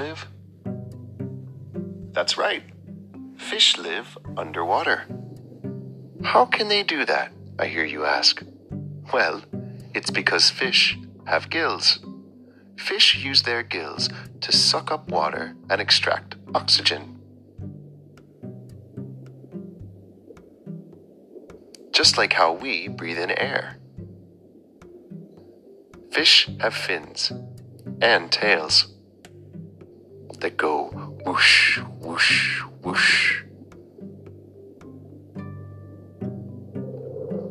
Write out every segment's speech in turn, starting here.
live? That's right. Fish live underwater. How can they do that? I hear you ask. Well, it's because fish have gills. Fish use their gills to suck up water and extract oxygen. Just like how we breathe in air. Fish have fins and tails that go whoosh, whoosh, whoosh.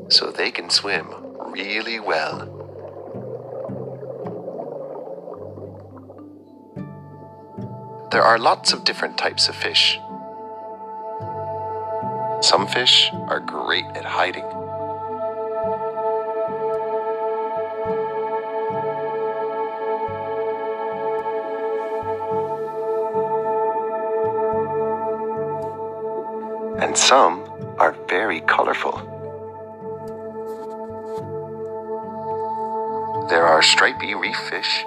So they can swim really well. There are lots of different types of fish. Some fish are great at hiding. And some are very colorful. There are stripy reef fish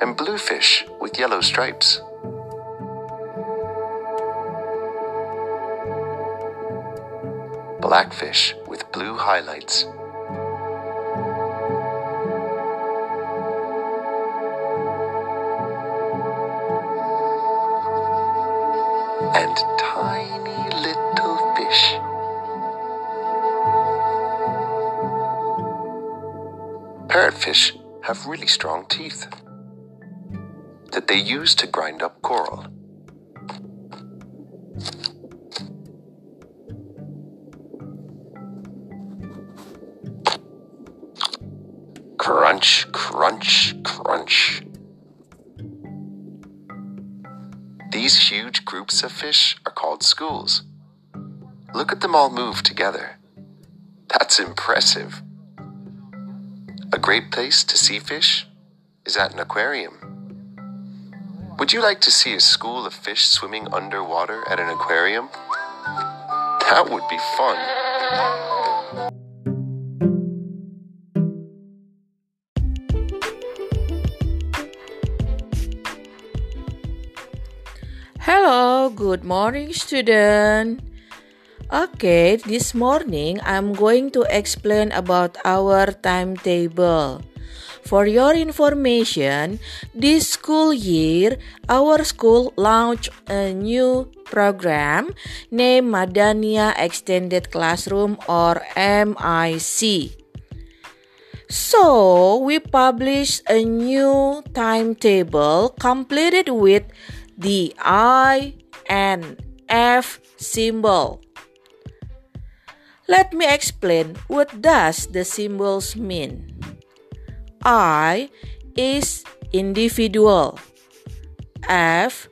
and bluefish with yellow stripes. Blackfish with blue highlights. And tiny little fish. Parrotfish have really strong teeth that they use to grind up coral. Crunch, crunch, crunch. Huge groups of fish are called schools. Look at them all move together. That's impressive. A great place to see fish is at an aquarium. Would you like to see a school of fish swimming underwater at an aquarium? That would be fun. Hello, good morning, student. Okay, this morning I'm going to explain about our timetable. For your information, this school year, our school launched a new program named Madania Extended Classroom or MIC. So, we published a new timetable completed with the I and F symbol. Let me explain what does the symbols mean. I is individual. F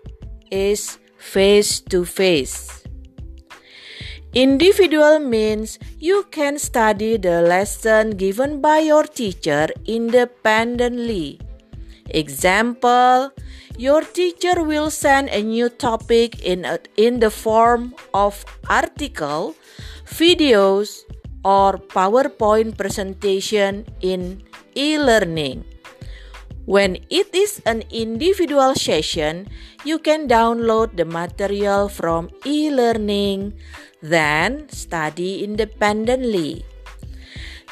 is face to face. Individual means you can study the lesson given by your teacher independently. Example, your teacher will send a new topic in, a, in the form of article, videos, or PowerPoint presentation in e-learning. When it is an individual session, you can download the material from e-learning, then study independently.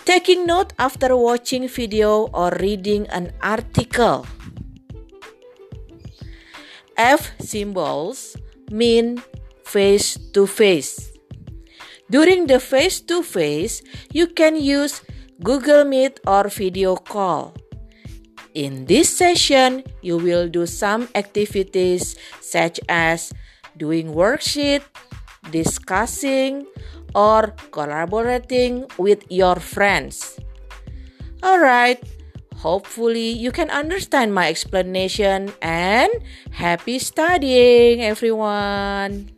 Taking note after watching video or reading an article. F symbols mean face to face. During the face to face, you can use Google Meet or video call. In this session, you will do some activities such as doing worksheet, discussing, or collaborating with your friends. Alright, hopefully you can understand my explanation and happy studying, everyone.